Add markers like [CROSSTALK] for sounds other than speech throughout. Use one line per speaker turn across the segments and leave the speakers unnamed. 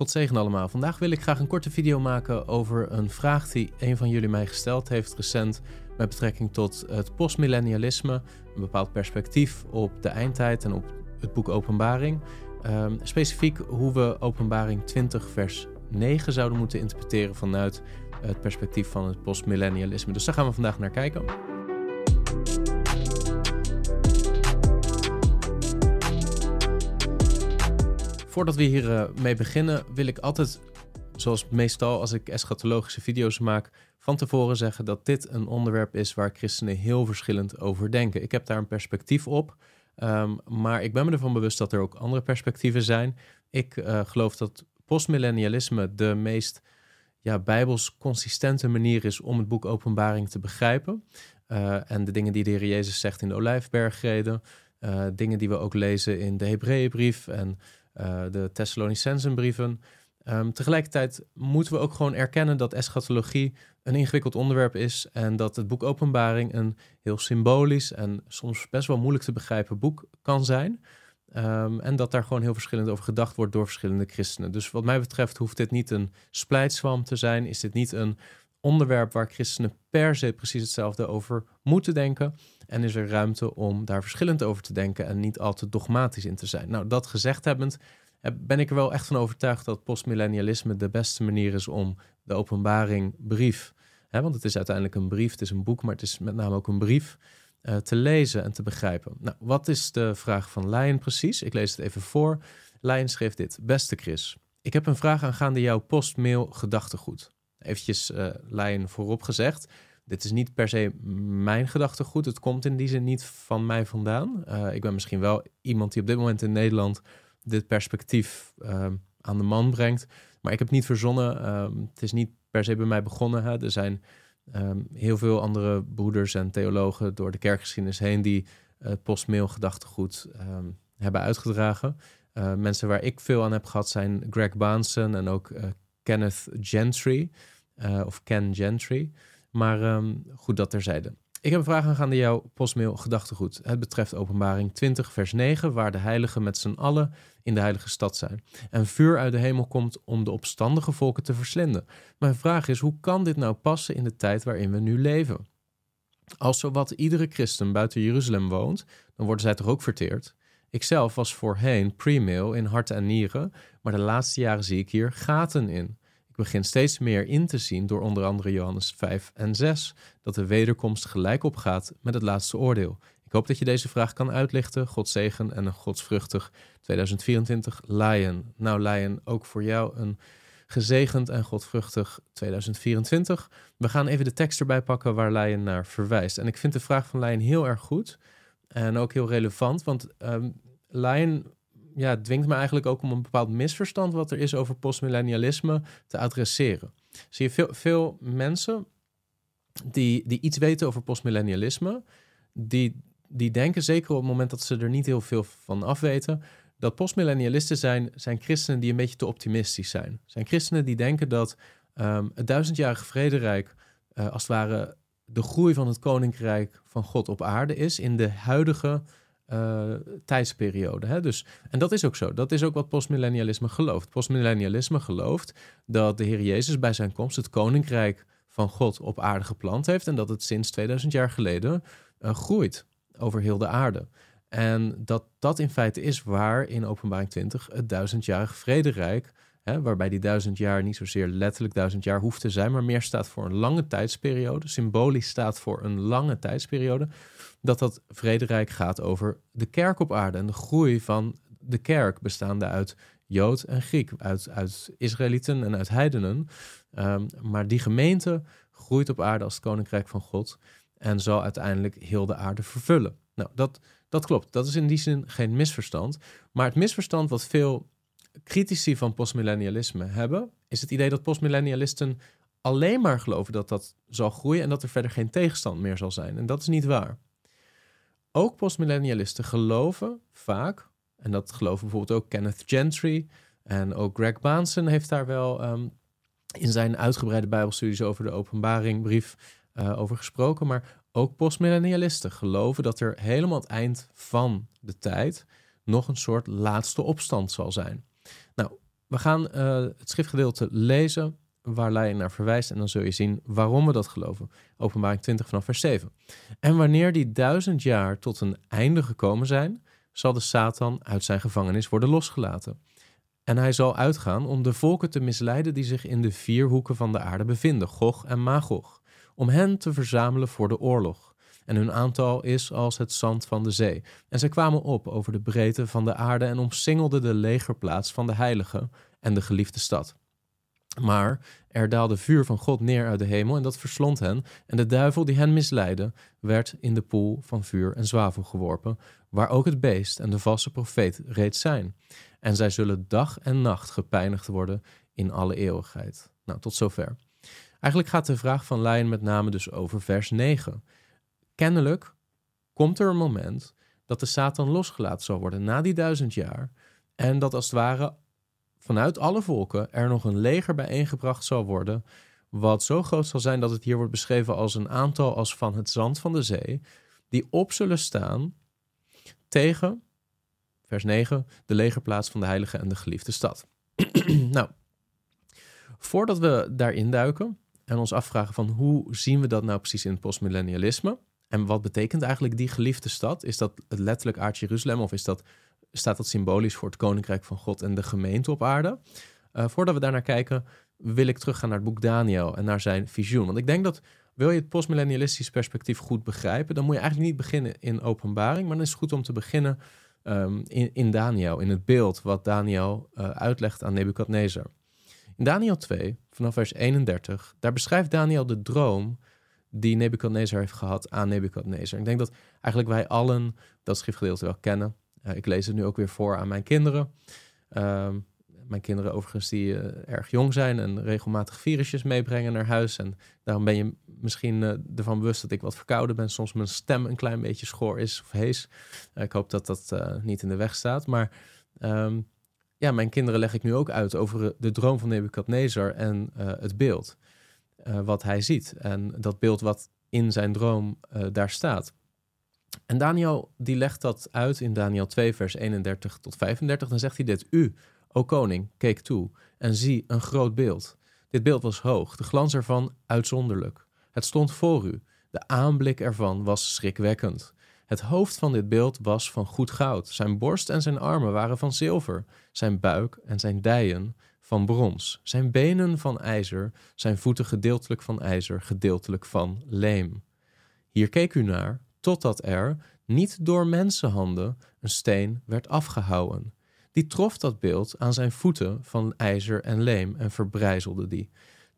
God zegen allemaal. Vandaag wil ik graag een korte video maken over een vraag die een van jullie mij gesteld heeft recent met betrekking tot het postmillennialisme, een bepaald perspectief op de eindtijd en op het boek Openbaring. Um, specifiek hoe we Openbaring 20 vers 9 zouden moeten interpreteren vanuit het perspectief van het postmillennialisme. Dus daar gaan we vandaag naar kijken. Voordat we hier uh, mee beginnen, wil ik altijd, zoals meestal als ik eschatologische video's maak, van tevoren zeggen dat dit een onderwerp is waar christenen heel verschillend over denken. Ik heb daar een perspectief op, um, maar ik ben me ervan bewust dat er ook andere perspectieven zijn. Ik uh, geloof dat postmillennialisme de meest ja, bijbels consistente manier is om het boek Openbaring te begrijpen. Uh, en de dingen die de Heer Jezus zegt in de Olijfbergreden, dingen die we ook lezen in de Hebreeënbrief en de Thessalonicensenbrieven. Um, tegelijkertijd moeten we ook gewoon erkennen dat eschatologie een ingewikkeld onderwerp is en dat het boek Openbaring een heel symbolisch en soms best wel moeilijk te begrijpen boek kan zijn. Um, en dat daar gewoon heel verschillend over gedacht wordt door verschillende christenen. Dus wat mij betreft hoeft dit niet een splijtswam te zijn, is dit niet een onderwerp waar christenen per se precies hetzelfde over moeten denken. En is er ruimte om daar verschillend over te denken en niet al te dogmatisch in te zijn. Nou, dat gezegd hebbend, ben ik er wel echt van overtuigd dat postmillennialisme de beste manier is om de openbaring brief, hè, want het is uiteindelijk een brief, het is een boek, maar het is met name ook een brief, uh, te lezen en te begrijpen. Nou, wat is de vraag van Lion precies? Ik lees het even voor. Lion schreef dit. Beste Chris, ik heb een vraag aangaande jouw postmail gedachtegoed. Eventjes uh, voorop gezegd. Dit is niet per se mijn gedachtegoed. Het komt in die zin niet van mij vandaan. Uh, ik ben misschien wel iemand die op dit moment in Nederland dit perspectief uh, aan de man brengt. Maar ik heb niet verzonnen. Uh, het is niet per se bij mij begonnen. Hè. Er zijn um, heel veel andere broeders en theologen door de kerkgeschiedenis heen die het postmail gedachtegoed hebben uitgedragen. Uh, mensen waar ik veel aan heb gehad zijn Greg Baansen en ook uh, Kenneth Gentry. Of Ken Gentry. Maar um, goed, dat terzijde. Ik heb een vraag aangaande jouw postmail gedachtegoed. Het betreft openbaring 20 vers 9, waar de heiligen met z'n allen in de heilige stad zijn. En vuur uit de hemel komt om de opstandige volken te verslinden. Mijn vraag is, hoe kan dit nou passen in de tijd waarin we nu leven? Als zowat iedere christen buiten Jeruzalem woont, dan worden zij toch ook verteerd? Ikzelf was voorheen pre-mail in hart en nieren, maar de laatste jaren zie ik hier gaten in begint steeds meer in te zien door onder andere Johannes 5 en 6 dat de wederkomst gelijk opgaat met het laatste oordeel. Ik hoop dat je deze vraag kan uitlichten. God zegen en een godsvruchtig 2024 Lion. Nou Lion, ook voor jou een gezegend en godvruchtig 2024. We gaan even de tekst erbij pakken waar Lion naar verwijst. En ik vind de vraag van Lion heel erg goed en ook heel relevant, want um, Lion ja, dwingt me eigenlijk ook om een bepaald misverstand wat er is over postmillennialisme te adresseren. Zie je veel, veel mensen die, die iets weten over postmillennialisme, die, die denken, zeker op het moment dat ze er niet heel veel van afweten, dat postmillennialisten zijn, zijn christenen die een beetje te optimistisch zijn. Zijn christenen die denken dat um, het duizendjarige vrederijk uh, als het ware de groei van het koninkrijk van God op aarde is in de huidige uh, tijdsperiode. Hè? Dus, en dat is ook zo. Dat is ook wat postmillennialisme gelooft. Postmillennialisme gelooft dat de Heer Jezus bij zijn komst het koninkrijk van God op aarde geplant heeft en dat het sinds 2000 jaar geleden uh, groeit over heel de aarde. En dat dat in feite is waar in Openbaring 20 het duizendjarige vrederijk, waarbij die duizend jaar niet zozeer letterlijk duizend jaar hoeft te zijn, maar meer staat voor een lange tijdsperiode, symbolisch staat voor een lange tijdsperiode, dat dat vrederijk gaat over de kerk op aarde en de groei van de kerk, bestaande uit Jood en Griek, uit, uit Israëlieten en uit heidenen. Um, maar die gemeente groeit op aarde als het koninkrijk van God en zal uiteindelijk heel de aarde vervullen. Nou, dat, dat klopt. Dat is in die zin geen misverstand. Maar het misverstand wat veel critici van postmillennialisme hebben, is het idee dat postmillennialisten alleen maar geloven dat dat zal groeien en dat er verder geen tegenstand meer zal zijn. En dat is niet waar ook postmillennialisten geloven vaak, en dat geloven bijvoorbeeld ook Kenneth Gentry en ook Greg Baansen heeft daar wel um, in zijn uitgebreide Bijbelstudies over de openbaringbrief uh, over gesproken, maar ook postmillennialisten geloven dat er helemaal het eind van de tijd nog een soort laatste opstand zal zijn. We gaan uh, het schriftgedeelte lezen waar Leiden naar verwijst. En dan zul je zien waarom we dat geloven. Openbaring 20 vanaf vers 7. En wanneer die duizend jaar tot een einde gekomen zijn, zal de Satan uit zijn gevangenis worden losgelaten. En hij zal uitgaan om de volken te misleiden die zich in de vier hoeken van de aarde bevinden, Gog en Magog, om hen te verzamelen voor de oorlog. En hun aantal is als het zand van de zee. En zij kwamen op over de breedte van de aarde en omsingelden de legerplaats van de heilige en de geliefde stad. Maar er daalde vuur van God neer uit de hemel en dat verslond hen. En de duivel die hen misleidde, werd in de poel van vuur en zwavel geworpen, waar ook het beest en de valse profeet reeds zijn. En zij zullen dag en nacht gepijnigd worden in alle eeuwigheid. Nou, tot zover. Eigenlijk gaat de vraag van Leyen met name dus over vers 9. Kennelijk komt er een moment dat de Satan losgelaten zal worden na die duizend jaar. En dat als het ware vanuit alle volken er nog een leger bijeengebracht zal worden. Wat zo groot zal zijn dat het hier wordt beschreven als een aantal als van het zand van de zee. Die op zullen staan tegen, vers 9, de legerplaats van de heilige en de geliefde stad. [CLEARS THROAT] nou, voordat we daarin duiken en ons afvragen van hoe zien we dat nou precies in het postmillennialisme? En wat betekent eigenlijk die geliefde stad? Is dat het letterlijk aard Jeruzalem of is dat staat dat symbolisch voor het koninkrijk van God en de gemeente op aarde. Uh, voordat we daarnaar kijken, wil ik teruggaan naar het boek Daniel en naar zijn visioen. Want ik denk dat wil je het postmillennialistisch perspectief goed begrijpen, dan moet je eigenlijk niet beginnen in openbaring, maar dan is het goed om te beginnen um, in, in Daniel, in het beeld wat Daniel uh, uitlegt aan Nebukadnezar. In Daniel 2, vanaf vers 31, daar beschrijft Daniel de droom die Nebukadnezar heeft gehad aan Nebukadnezar. Ik denk dat eigenlijk wij allen dat schriftgedeelte wel kennen. Uh, ik lees het nu ook weer voor aan mijn kinderen. Uh, mijn kinderen overigens die uh, erg jong zijn en regelmatig virusjes meebrengen naar huis. En daarom ben je misschien uh, ervan bewust dat ik wat verkouden ben. Soms mijn stem een klein beetje schoor is of hees. ik hoop dat dat niet in de weg staat. Maar um, ja, mijn kinderen leg ik nu ook uit over de droom van Nebukadnezar en het beeld wat hij ziet. En dat beeld wat in zijn droom daar staat. En Daniel die legt dat uit in Daniel 2, vers 31 tot 35. Dan zegt hij dit: U, o koning, keek toe en zie een groot beeld. Dit beeld was hoog, de glans ervan uitzonderlijk. Het stond voor u, de aanblik ervan was schrikwekkend. Het hoofd van dit beeld was van goed goud. Zijn borst en zijn armen waren van zilver. Zijn buik en zijn dijen van brons. Zijn benen van ijzer. Zijn voeten gedeeltelijk van ijzer, gedeeltelijk van leem. Hier keek u naar, totdat er, niet door mensenhanden, een steen werd afgehouwen. Die trof dat beeld aan zijn voeten van ijzer en leem en verbrijzelde die.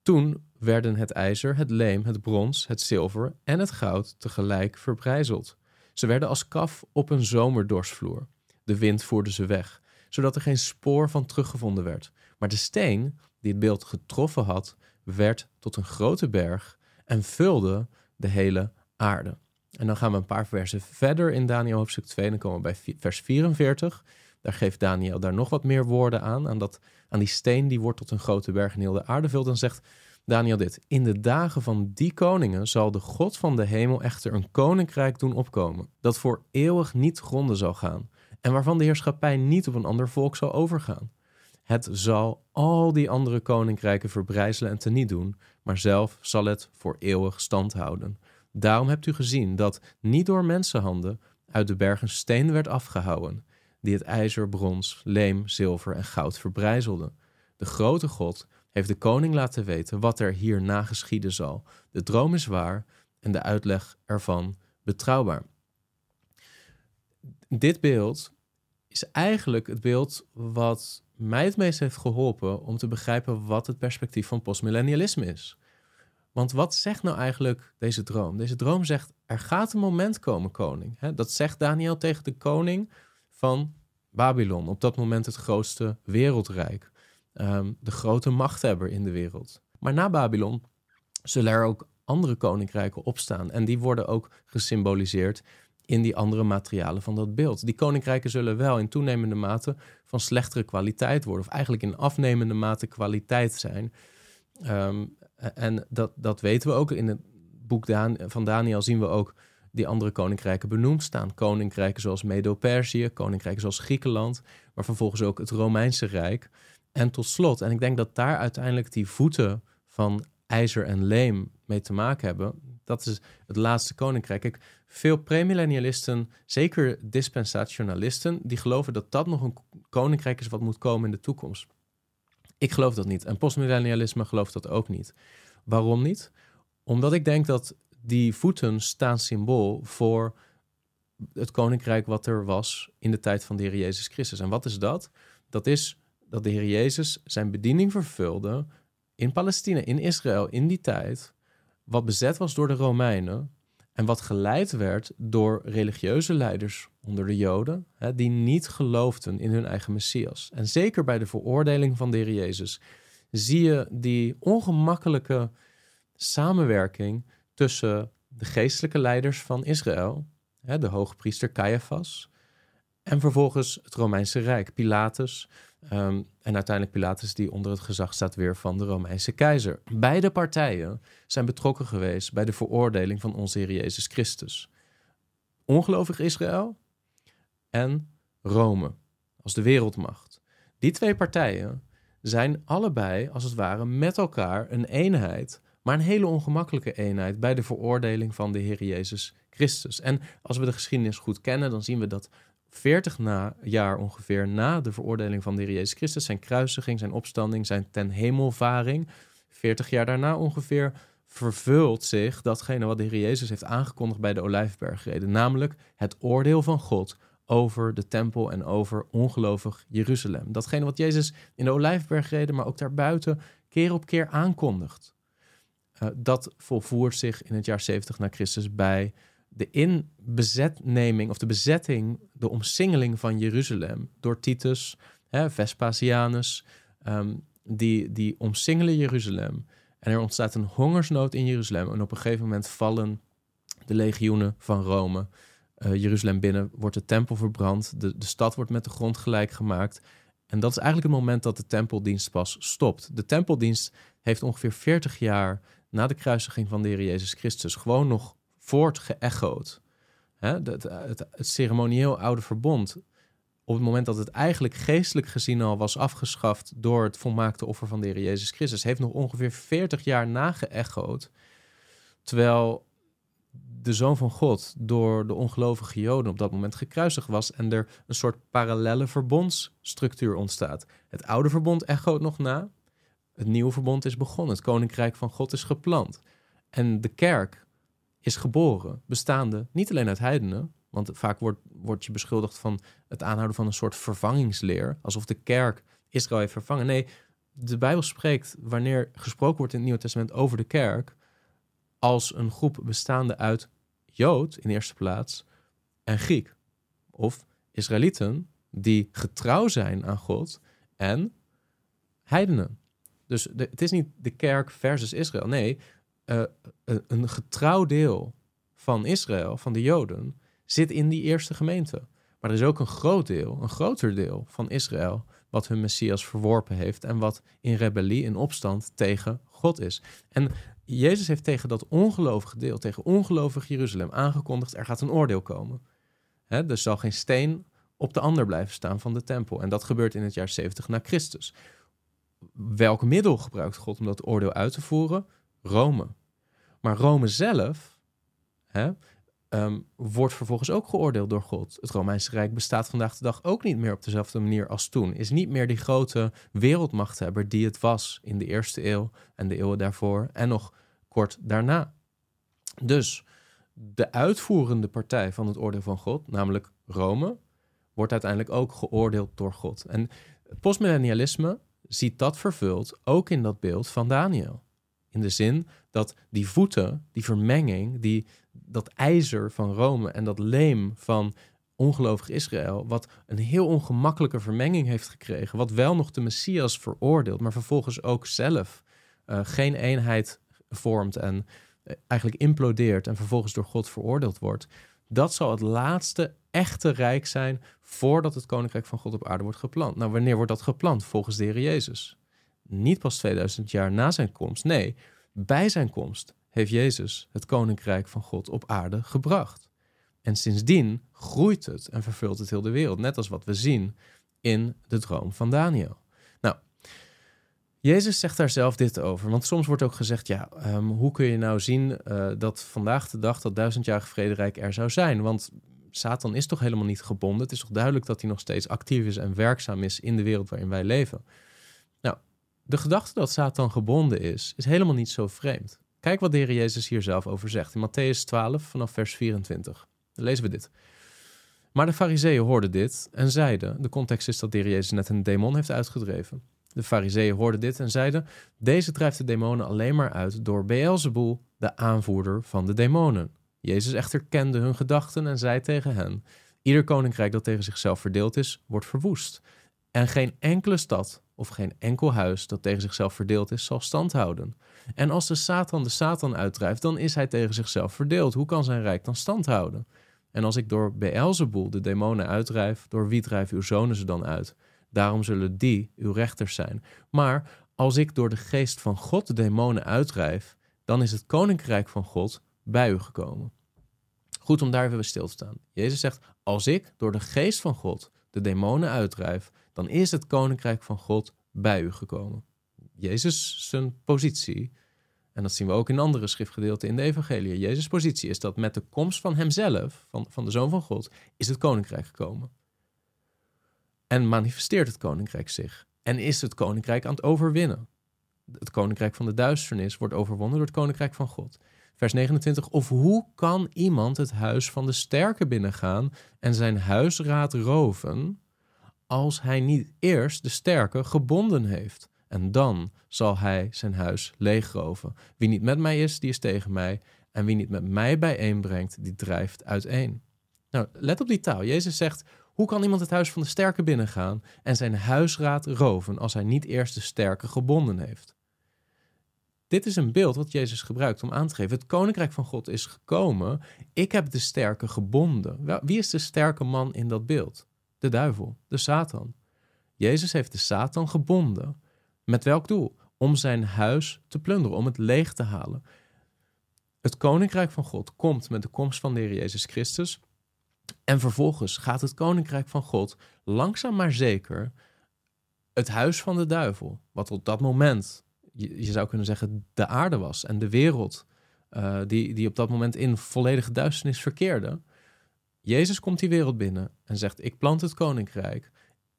Toen werden het ijzer, het leem, het brons, het zilver en het goud tegelijk verbrijzeld. Ze werden als kaf op een zomerdorsvloer. De wind voerde ze weg, zodat er geen spoor van teruggevonden werd. Maar de steen die het beeld getroffen had, werd tot een grote berg en vulde de hele aarde. En dan gaan we een paar versen verder in Daniel hoofdstuk 2. Dan komen we bij vers 44. Daar geeft Daniel daar nog wat meer woorden aan. Aan, dat, aan die steen die wordt tot een grote berg in heel de aarde vult. Dan zegt Daniel dit. In de dagen van die koningen zal de God van de hemel echter een koninkrijk doen opkomen. Dat voor eeuwig niet gronden zal gaan. En waarvan de heerschappij niet op een ander volk zal overgaan. Het zal al die andere koninkrijken verbrijzelen en teniet doen, maar zelf zal het voor eeuwig stand houden. Daarom hebt u gezien dat niet door mensenhanden uit de bergen steen werd afgehouwen, die het ijzer, brons, leem, zilver en goud verbrijzelden. De grote God heeft de koning laten weten wat er hierna geschieden zal. De droom is waar en de uitleg ervan betrouwbaar. Dit beeld is eigenlijk het beeld wat mij het meest heeft geholpen om te begrijpen wat het perspectief van postmillennialisme is. Want wat zegt nou eigenlijk deze droom? Deze droom zegt: er gaat een moment komen, koning. dat zegt Daniel tegen de koning van Babylon. Op dat moment het grootste wereldrijk. Um, de grote machthebber in de wereld. Maar na Babylon zullen er ook andere koninkrijken opstaan. En die worden ook gesymboliseerd in die andere materialen van dat beeld. Die koninkrijken zullen wel in toenemende mate van slechtere kwaliteit worden. Of eigenlijk in afnemende mate kwaliteit zijn. Um, en dat, dat weten we ook. In het boek van Daniel zien we ook die andere koninkrijken benoemd staan. Koninkrijken zoals Medo-Perzië, koninkrijken zoals Griekenland, maar vervolgens ook het Romeinse Rijk. En tot slot, en ik denk dat daar uiteindelijk die voeten van ijzer en leem mee te maken hebben. Dat is het laatste koninkrijk. Ik, veel premillennialisten, zeker dispensationalisten, die geloven dat dat nog een koninkrijk is wat moet komen in de toekomst. Ik geloof dat niet. En postmillennialisme gelooft dat ook niet. Waarom niet? Omdat ik denk dat die voeten staan symbool voor het koninkrijk wat er was in de tijd van de Heer Jezus Christus. En wat is dat? Dat is dat de Heer Jezus zijn bediening vervulde in Palestina, in Israël, in die tijd, wat bezet was door de Romeinen en wat geleid werd door religieuze leiders onder de Joden, hè, die niet geloofden in hun eigen Messias. En zeker bij de veroordeling van de Jezus zie je die ongemakkelijke samenwerking tussen de geestelijke leiders van Israël, hè, de hoge priester Caiaphas, en vervolgens het Romeinse Rijk, Pilatus, Ehm, en uiteindelijk Pilatus die onder het gezag staat weer van de Romeinse keizer. Beide partijen zijn betrokken geweest bij de veroordeling van onze Heer Jezus Christus. Ongelovig Israël en Rome als de wereldmacht. Die twee partijen zijn allebei als het ware met elkaar een eenheid, maar een hele ongemakkelijke eenheid bij de veroordeling van de Heer Jezus Christus. En als we de geschiedenis goed kennen, dan zien we dat 40 na, jaar ongeveer na de veroordeling van de Heer Jezus Christus, zijn kruisiging, zijn opstanding, zijn ten hemelvaring, 40 jaar daarna ongeveer, vervult zich datgene wat de Heer Jezus heeft aangekondigd bij de Olijfbergreden, namelijk het oordeel van God over de tempel en over ongelovig Jeruzalem. Datgene wat Jezus in de Olijfbergreden, maar ook daarbuiten, keer op keer aankondigt. Uh, dat volvoert zich in het jaar 70 na Christus bij de inbezetneming of de bezetting, de omsingeling van Jeruzalem door Titus, hè, Vespasianus, um, die, die omsingelen Jeruzalem. En er ontstaat een hongersnood in Jeruzalem. En op een gegeven moment vallen de legioenen van Rome uh, Jeruzalem binnen, wordt de tempel verbrand, de, de stad wordt met de grond gelijk gemaakt. En dat is eigenlijk het moment dat de tempeldienst pas stopt. De tempeldienst heeft ongeveer 40 jaar na de kruisiging van de Heer Jezus Christus gewoon nog voortgeëchoed. Het, het, het, ceremonieel oude verbond, op het moment dat het eigenlijk geestelijk gezien al was afgeschaft door het volmaakte offer van de Heer Jezus Christus, heeft nog ongeveer 40 jaar nageëchoed. Terwijl de Zoon van God door de ongelovige Joden op dat moment gekruisigd was en er een soort parallele verbondsstructuur ontstaat. Het oude verbond echoot nog na, het nieuwe verbond is begonnen, het koninkrijk van God is geplant. En de kerk is geboren, bestaande niet alleen uit heidenen, want vaak wordt, wordt je beschuldigd van het aanhouden van een soort vervangingsleer, alsof de kerk Israël heeft vervangen. Nee, de Bijbel spreekt, wanneer gesproken wordt in het Nieuwe Testament over de kerk, als een groep bestaande uit Jood in eerste plaats en Griek. Of Israëlieten die getrouw zijn aan God en heidenen. Dus het is niet de kerk versus Israël. Nee, uh, een getrouw deel van Israël, van de Joden, zit in die eerste gemeente. Maar er is ook een groot deel, een groter deel van Israël, wat hun Messias verworpen heeft en wat in rebellie, in opstand tegen God is. En Jezus heeft tegen dat ongelovige deel, tegen ongelovig Jeruzalem aangekondigd, er gaat een oordeel komen. Hè, er zal geen steen op de ander blijven staan van de tempel. En dat gebeurt in het jaar 70 na Christus. Welk middel gebruikt God om dat oordeel uit te voeren? Rome. Maar Rome zelf hè, ehm, wordt vervolgens ook geoordeeld door God. Het Romeinse Rijk bestaat vandaag de dag ook niet meer op dezelfde manier als toen. Is niet meer die grote wereldmachthebber die het was in de eerste eeuw en de eeuwen daarvoor en nog kort daarna. Dus de uitvoerende partij van het oordeel van God, namelijk Rome, wordt uiteindelijk ook geoordeeld door God. En postmillennialisme ziet dat vervuld ook in dat beeld van Daniel. In de zin dat die voeten, die vermenging, die, dat ijzer van Rome en dat leem van ongelovig Israël, wat een heel ongemakkelijke vermenging heeft gekregen, wat wel nog de Messias veroordeelt, maar vervolgens ook zelf uh, geen eenheid vormt en uh, eigenlijk implodeert en vervolgens door God veroordeeld wordt. Dat zal het laatste echte rijk zijn voordat het koninkrijk van God op aarde wordt geplant. Nou, wanneer wordt dat geplant? Volgens de Heer Jezus niet pas 2000 jaar na zijn komst. Nee, bij zijn komst heeft Jezus het koninkrijk van God op aarde gebracht. En sindsdien groeit het en vervult het heel de wereld, net als wat we zien in de droom van Daniel. Nou, Jezus zegt daar zelf dit over. Want soms wordt ook gezegd: ja, ehm, hoe kun je nou zien uh, dat vandaag de dag dat duizendjarige vrederijk er zou zijn? Want Satan is toch helemaal niet gebonden? Het is toch duidelijk dat hij nog steeds actief is en werkzaam is in de wereld waarin wij leven? De gedachte dat Satan gebonden is, is helemaal niet zo vreemd. Kijk wat de Jezus hier zelf over zegt. In Matthäus 12 vanaf vers 24. Dan lezen we dit. Maar de fariseeën hoorden dit en zeiden... De context is dat de Jezus net een demon heeft uitgedreven. De fariseeën hoorden dit en zeiden... Deze drijft de demonen alleen maar uit door Beelzebul, de aanvoerder van de demonen. Jezus echter kende hun gedachten en zei tegen hen... Ieder koninkrijk dat tegen zichzelf verdeeld is, wordt verwoest. En geen enkele stad of geen enkel huis dat tegen zichzelf verdeeld is, zal stand houden. En als de Satan de Satan uitdrijft, dan is hij tegen zichzelf verdeeld. Hoe kan zijn rijk dan stand houden? En als ik door Beelzebul de demonen uitdrijf, door wie drijven uw zonen ze dan uit? Daarom zullen die uw rechters zijn. Maar als ik door de geest van God de demonen uitdrijf, dan is het koninkrijk van God bij u gekomen. Goed om daar even stil te staan. Jezus zegt: Als ik door de geest van God de demonen uitdrijf, dan is het koninkrijk van God bij u gekomen. Jezus zijn positie, en dat zien we ook in andere schriftgedeelten in de evangelie. Jezus' positie is dat met de komst van hemzelf, van, van de Zoon van God, is het koninkrijk gekomen. En manifesteert het koninkrijk zich. En is het koninkrijk aan het overwinnen. Het koninkrijk van de duisternis wordt overwonnen door het koninkrijk van God. Vers 29. Of hoe kan iemand het huis van de sterke binnengaan en zijn huisraad roven, als hij niet eerst de sterke gebonden heeft? En dan zal hij zijn huis leegroven. Wie niet met mij is, die is tegen mij. En wie niet met mij bijeenbrengt, die drijft uiteen. Nou, let op die taal. Jezus zegt: Hoe kan iemand het huis van de sterke binnengaan en zijn huisraad roven als hij niet eerst de sterke gebonden heeft? Dit is een beeld wat Jezus gebruikt om aan te geven: het koninkrijk van God is gekomen. Ik heb de sterke gebonden. Wie is de sterke man in dat beeld? De duivel, de Satan. Jezus heeft de Satan gebonden. Met welk doel? Om zijn huis te plunderen, om het leeg te halen. Het koninkrijk van God komt met de komst van de Heer Jezus Christus. En vervolgens gaat het koninkrijk van God langzaam maar zeker het huis van de duivel, wat op dat moment, je, zou kunnen zeggen, de aarde was en de wereld, uh, die, die op dat moment in volledige duisternis verkeerde. Jezus komt die wereld binnen en zegt: Ik plant het koninkrijk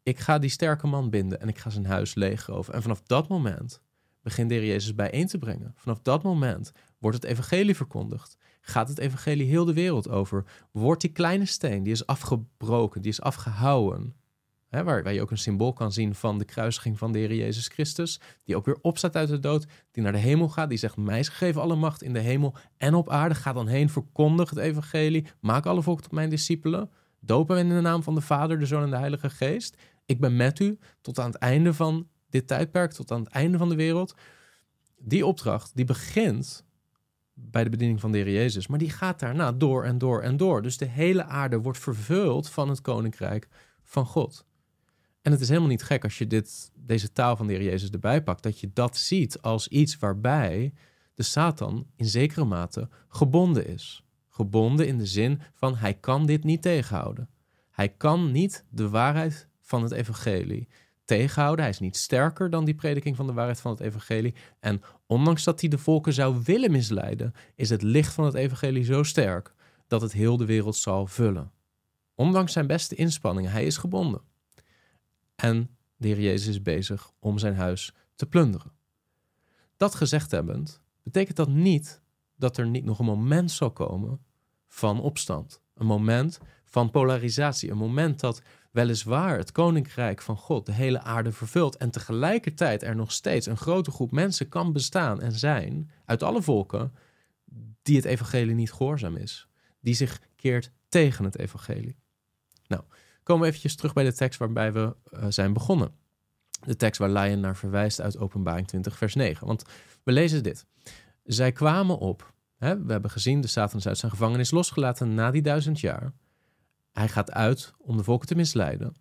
ik ga die sterke man binden en ik ga zijn huis leegroven. En vanaf dat moment begint de Jezus bijeen te brengen. Vanaf dat moment wordt het evangelie verkondigd. Gaat het evangelie heel de wereld over. Wordt die kleine steen, die is afgebroken, die is afgehouwen. Hè, waar, waar je ook een symbool kan zien van de kruisiging van de Heer Jezus Christus. Die ook weer opstaat uit de dood. Die naar de hemel gaat. Die zegt, mij is gegeven alle macht in de hemel en op aarde. Ga dan heen, verkondig het evangelie. Maak alle volken tot mijn discipelen. Dopen in de naam van de Vader, de Zoon en de Heilige Geest. Ik ben met u tot aan het einde van dit tijdperk, tot aan het einde van de wereld. Die opdracht, die begint bij de bediening van de Heer Jezus, maar die gaat daarna door en door en door. Dus de hele aarde wordt vervuld van het koninkrijk van God. En het is helemaal niet gek als je dit, deze taal van de Heer Jezus erbij pakt, dat je dat ziet als iets waarbij de Satan in zekere mate gebonden is. Gebonden in de zin van hij kan dit niet tegenhouden. Hij kan niet de waarheid van het evangelie tegenhouden. Hij is niet sterker dan die prediking van de waarheid van het evangelie. En ondanks dat hij de volken zou willen misleiden, is het licht van het evangelie zo sterk dat het heel de wereld zal vullen. Ondanks zijn beste inspanningen, hij is gebonden. En de Heer Jezus is bezig om zijn huis te plunderen. Dat gezegd hebbend, betekent dat niet dat er niet nog een moment zal komen van opstand. Een moment van polarisatie. Een moment dat weliswaar het koninkrijk van God de hele aarde vervult en tegelijkertijd er nog steeds een grote groep mensen kan bestaan en zijn uit alle volken die het evangelie niet gehoorzaam is, die zich keert tegen het evangelie. Nou, komen we eventjes terug bij de tekst waarbij we uh, zijn begonnen. De tekst waar Lion naar verwijst uit Openbaring 20, vers 9. Want we lezen dit. Zij kwamen op. Hè, we hebben gezien, de Satan is uit zijn gevangenis losgelaten na die duizend jaar. Hij gaat uit om de volken te misleiden,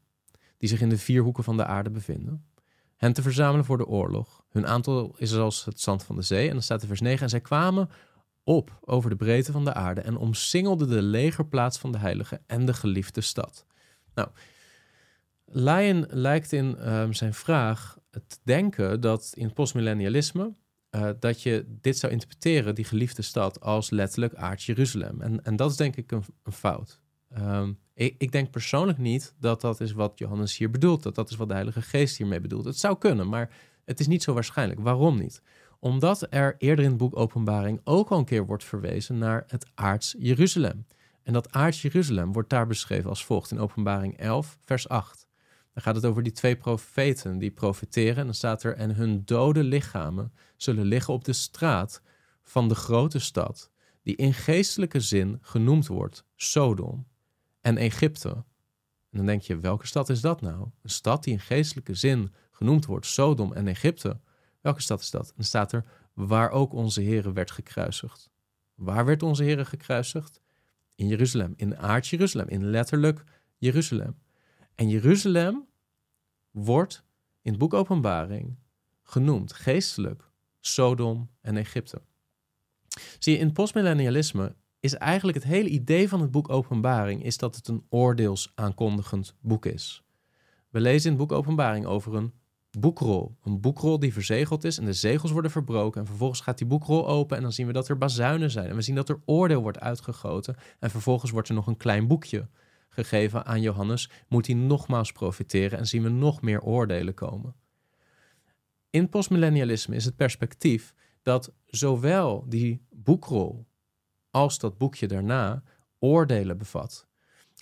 die zich in de vier hoeken van de aarde bevinden, hen te verzamelen voor de oorlog. Hun aantal is als het zand van de zee. En dan staat er vers 9. En zij kwamen op over de breedte van de aarde en omsingelden de legerplaats van de heilige en de geliefde stad. Nou, Lion lijkt in um, zijn vraag te denken dat in postmillennialisme uh, dat je dit zou interpreteren, die geliefde stad, als letterlijk aards Jeruzalem. En, en dat is denk ik een, een fout. Um, ik, ik, denk persoonlijk niet dat dat is wat Johannes hier bedoelt, dat dat is wat de Heilige Geest hiermee bedoelt. Het zou kunnen, maar het is niet zo waarschijnlijk. Waarom niet? Omdat er eerder in het boek Openbaring ook al een keer wordt verwezen naar het aards Jeruzalem. En dat aards Jeruzalem wordt daar beschreven als volgt in Openbaring 11, vers 8. Dan gaat het over die twee profeten die profeteren. En dan staat er: En hun dode lichamen zullen liggen op de straat van de grote stad, die in geestelijke zin genoemd wordt Sodom en Egypte. En dan denk je: welke stad is dat nou? Een stad die in geestelijke zin genoemd wordt Sodom en Egypte. Welke stad is dat? Dan staat er: waar ook onze Heer werd gekruisigd. Waar werd onze Heer gekruisigd? In Jeruzalem, in aard Jeruzalem, in letterlijk Jeruzalem. En Jeruzalem wordt in het boek Openbaring genoemd geestelijk Sodom en Egypte. Zie je, in postmillennialisme is eigenlijk het hele idee van het boek Openbaring is dat het een oordeelsaankondigend boek is. We lezen in het boek Openbaring over een boekrol. Een boekrol die verzegeld is en de zegels worden verbroken. En vervolgens gaat die boekrol open en dan zien we dat er bazuinen zijn. En we zien dat er oordeel wordt uitgegoten. En vervolgens wordt er nog een klein boekje gegeven aan Johannes. Moet hij nogmaals profiteren en zien we nog meer oordelen komen. In postmillennialisme is het perspectief dat zowel die boekrol als dat boekje daarna oordelen bevat.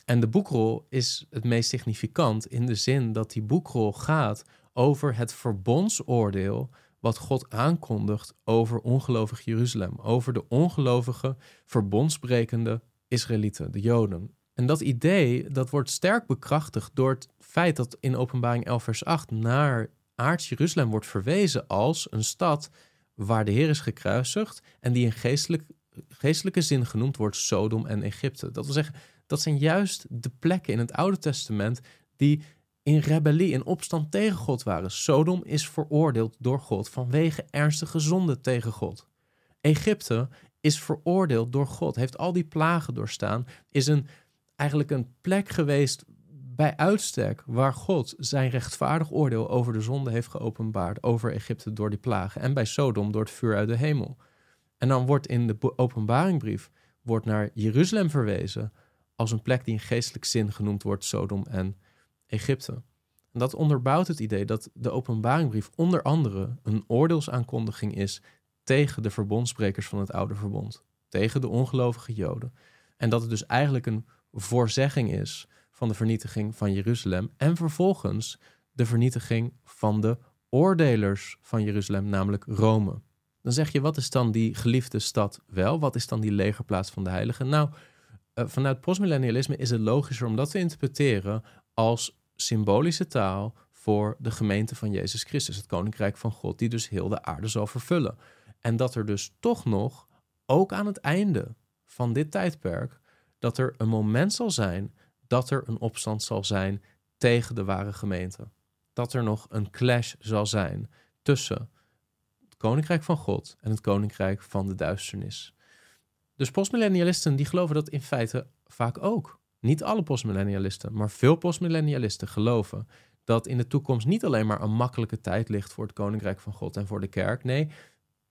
En de boekrol is het meest significant in de zin dat die boekrol gaat over het verbondsoordeel wat God aankondigt over ongelovig Jeruzalem, over de ongelovige, verbondsbrekende Israëlieten, de Joden. En dat idee dat wordt sterk bekrachtigd door het feit dat in Openbaring 11 vers 8 naar aards Jeruzalem wordt verwezen als een stad waar de Heer is gekruisigd en die in geestelijk, geestelijke zin genoemd wordt Sodom en Egypte. Dat wil zeggen, dat zijn juist de plekken in het Oude Testament die in rebellie, in opstand tegen God waren. Sodom is veroordeeld door God vanwege ernstige zonde tegen God. Egypte is veroordeeld door God, heeft al die plagen doorstaan, is een, eigenlijk een plek geweest bij uitstek waar God zijn rechtvaardig oordeel over de zonde heeft geopenbaard, over Egypte door die plagen en bij Sodom door het vuur uit de hemel. En dan wordt in de openbaringbrief wordt naar Jeruzalem verwezen als een plek die in geestelijk zin genoemd wordt Sodom en Egypte. En dat onderbouwt het idee dat de openbaringbrief onder andere een oordeelsaankondiging is tegen de verbondsprekers van het oude verbond, tegen de ongelovige Joden. En dat het dus eigenlijk een voorzegging is van de vernietiging van Jeruzalem en vervolgens de vernietiging van de oordelers van Jeruzalem, namelijk Rome. Dan zeg je, wat is dan die geliefde stad wel? Wat is dan die legerplaats van de heiligen? Nou, uh, vanuit postmillennialisme is het logischer om dat te interpreteren als symbolische taal voor de gemeente van Jezus Christus, het koninkrijk van God, die dus heel de aarde zal vervullen. En dat er dus toch nog, ook aan het einde van dit tijdperk, dat er een moment zal zijn dat er een opstand zal zijn tegen de ware gemeente. Dat er nog een clash zal zijn tussen het koninkrijk van God en het koninkrijk van de duisternis. Dus postmillennialisten die geloven dat in feite vaak ook. Niet alle postmillennialisten, maar veel postmillennialisten geloven dat in de toekomst niet alleen maar een makkelijke tijd ligt voor het koninkrijk van God en voor de kerk. Nee,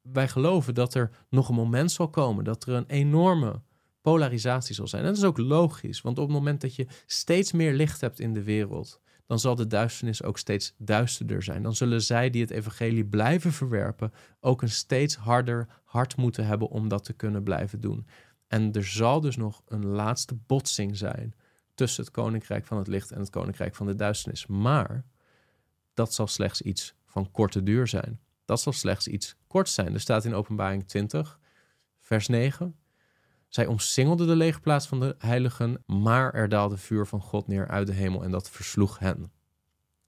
wij geloven dat er nog een moment zal komen dat er een enorme polarisatie zal zijn. En dat is ook logisch, want op het moment dat je steeds meer licht hebt in de wereld, dan zal de duisternis ook steeds duisterder zijn. Dan zullen zij die het evangelie blijven verwerpen ook een steeds harder hart moeten hebben om dat te kunnen blijven doen. En er zal dus nog een laatste botsing zijn tussen het koninkrijk van het licht en het koninkrijk van de duisternis. Maar dat zal slechts iets van korte duur zijn. Dat zal slechts iets kort zijn. Er staat in Openbaring 20, vers 9. Zij omsingelden de legerplaats van de heiligen, maar er daalde vuur van God neer uit de hemel en dat versloeg hen.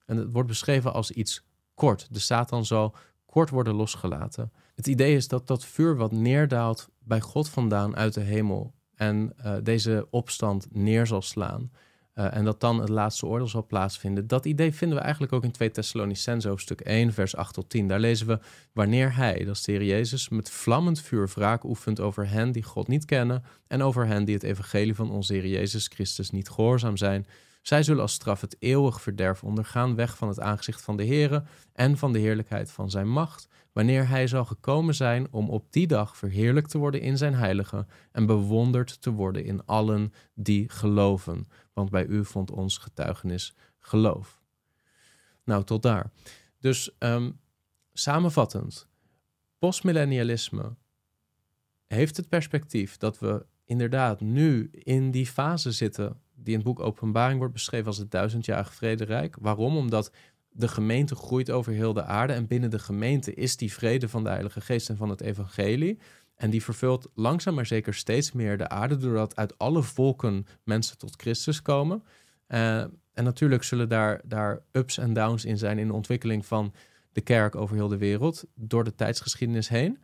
En het wordt beschreven als iets kort. De Satan zal kort worden losgelaten. Het idee is dat dat vuur wat neerdaalt bij God vandaan uit de hemel en uh, deze opstand neer zal slaan. Uh, en dat dan het laatste oordeel zal plaatsvinden. Dat idee vinden we eigenlijk ook in 2 Thessalonicense hoofdstuk 1, vers 8 tot 10. Daar lezen we, wanneer hij, dat is de Heer Jezus, met vlammend vuur wraak oefent over hen die God niet kennen en over hen die het evangelie van onze Heer Jezus Christus niet gehoorzaam zijn, Zij zullen als straf het eeuwig verderf ondergaan, weg van het aangezicht van de Heere en van de heerlijkheid van zijn macht, wanneer hij zal gekomen zijn om op die dag verheerlijkt te worden in zijn heilige en bewonderd te worden in allen die geloven. Want bij u vond ons getuigenis geloof. Nou, tot daar. Dus um, samenvattend, postmillennialisme heeft het perspectief dat we inderdaad nu in die fase zitten die in het boek Openbaring wordt beschreven als het duizendjarige vrederijk. Waarom? Omdat de gemeente groeit over heel de aarde en binnen de gemeente is die vrede van de Heilige Geest en van het evangelie. En die vervult langzaam maar zeker steeds meer de aarde, doordat uit alle volken mensen tot Christus komen. Uh, en natuurlijk zullen daar, daar ups en downs in zijn in de ontwikkeling van de kerk over heel de wereld, door de tijdsgeschiedenis heen.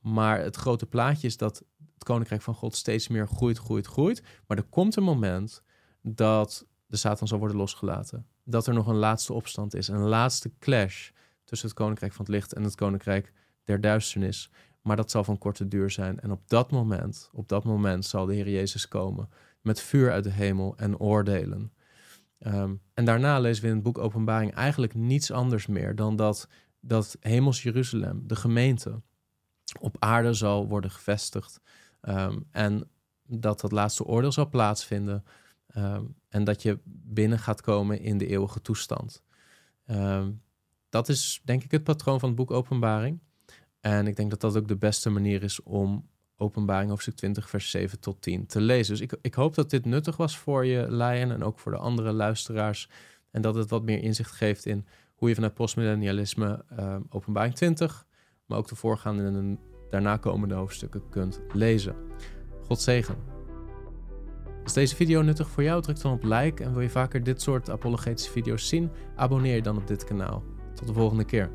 Maar het grote plaatje is dat het koninkrijk van God steeds meer groeit, groeit, groeit. Maar er komt een moment dat de Satan zal worden losgelaten. Dat er nog een laatste opstand is, een laatste clash tussen het koninkrijk van het licht en het koninkrijk der duisternis. Maar dat zal van korte duur zijn. En op dat moment, op dat moment zal de Heer Jezus komen met vuur uit de hemel en oordelen. Ehm, en daarna lezen we in het boek Openbaring eigenlijk niets anders meer dan dat, dat hemels Jeruzalem, de gemeente, op aarde zal worden gevestigd. Ehm, en dat dat laatste oordeel zal plaatsvinden. Ehm, en dat je binnen gaat komen in de eeuwige toestand. dat is denk ik het patroon van het boek Openbaring. En ik denk dat dat ook de beste manier is om Openbaring hoofdstuk 20, vers 7 tot 10 te lezen. Dus ik, ik hoop dat dit nuttig was voor je, Lion, en ook voor de andere luisteraars. En dat het wat meer inzicht geeft in hoe je vanuit postmillennialisme uh, Openbaring 20, maar ook de voorgaande en daarna komende hoofdstukken kunt lezen. God zegen. Is deze video nuttig voor jou? Druk dan op like en wil je vaker dit soort apologetische video's zien? Abonneer je dan op dit kanaal. Tot de volgende keer.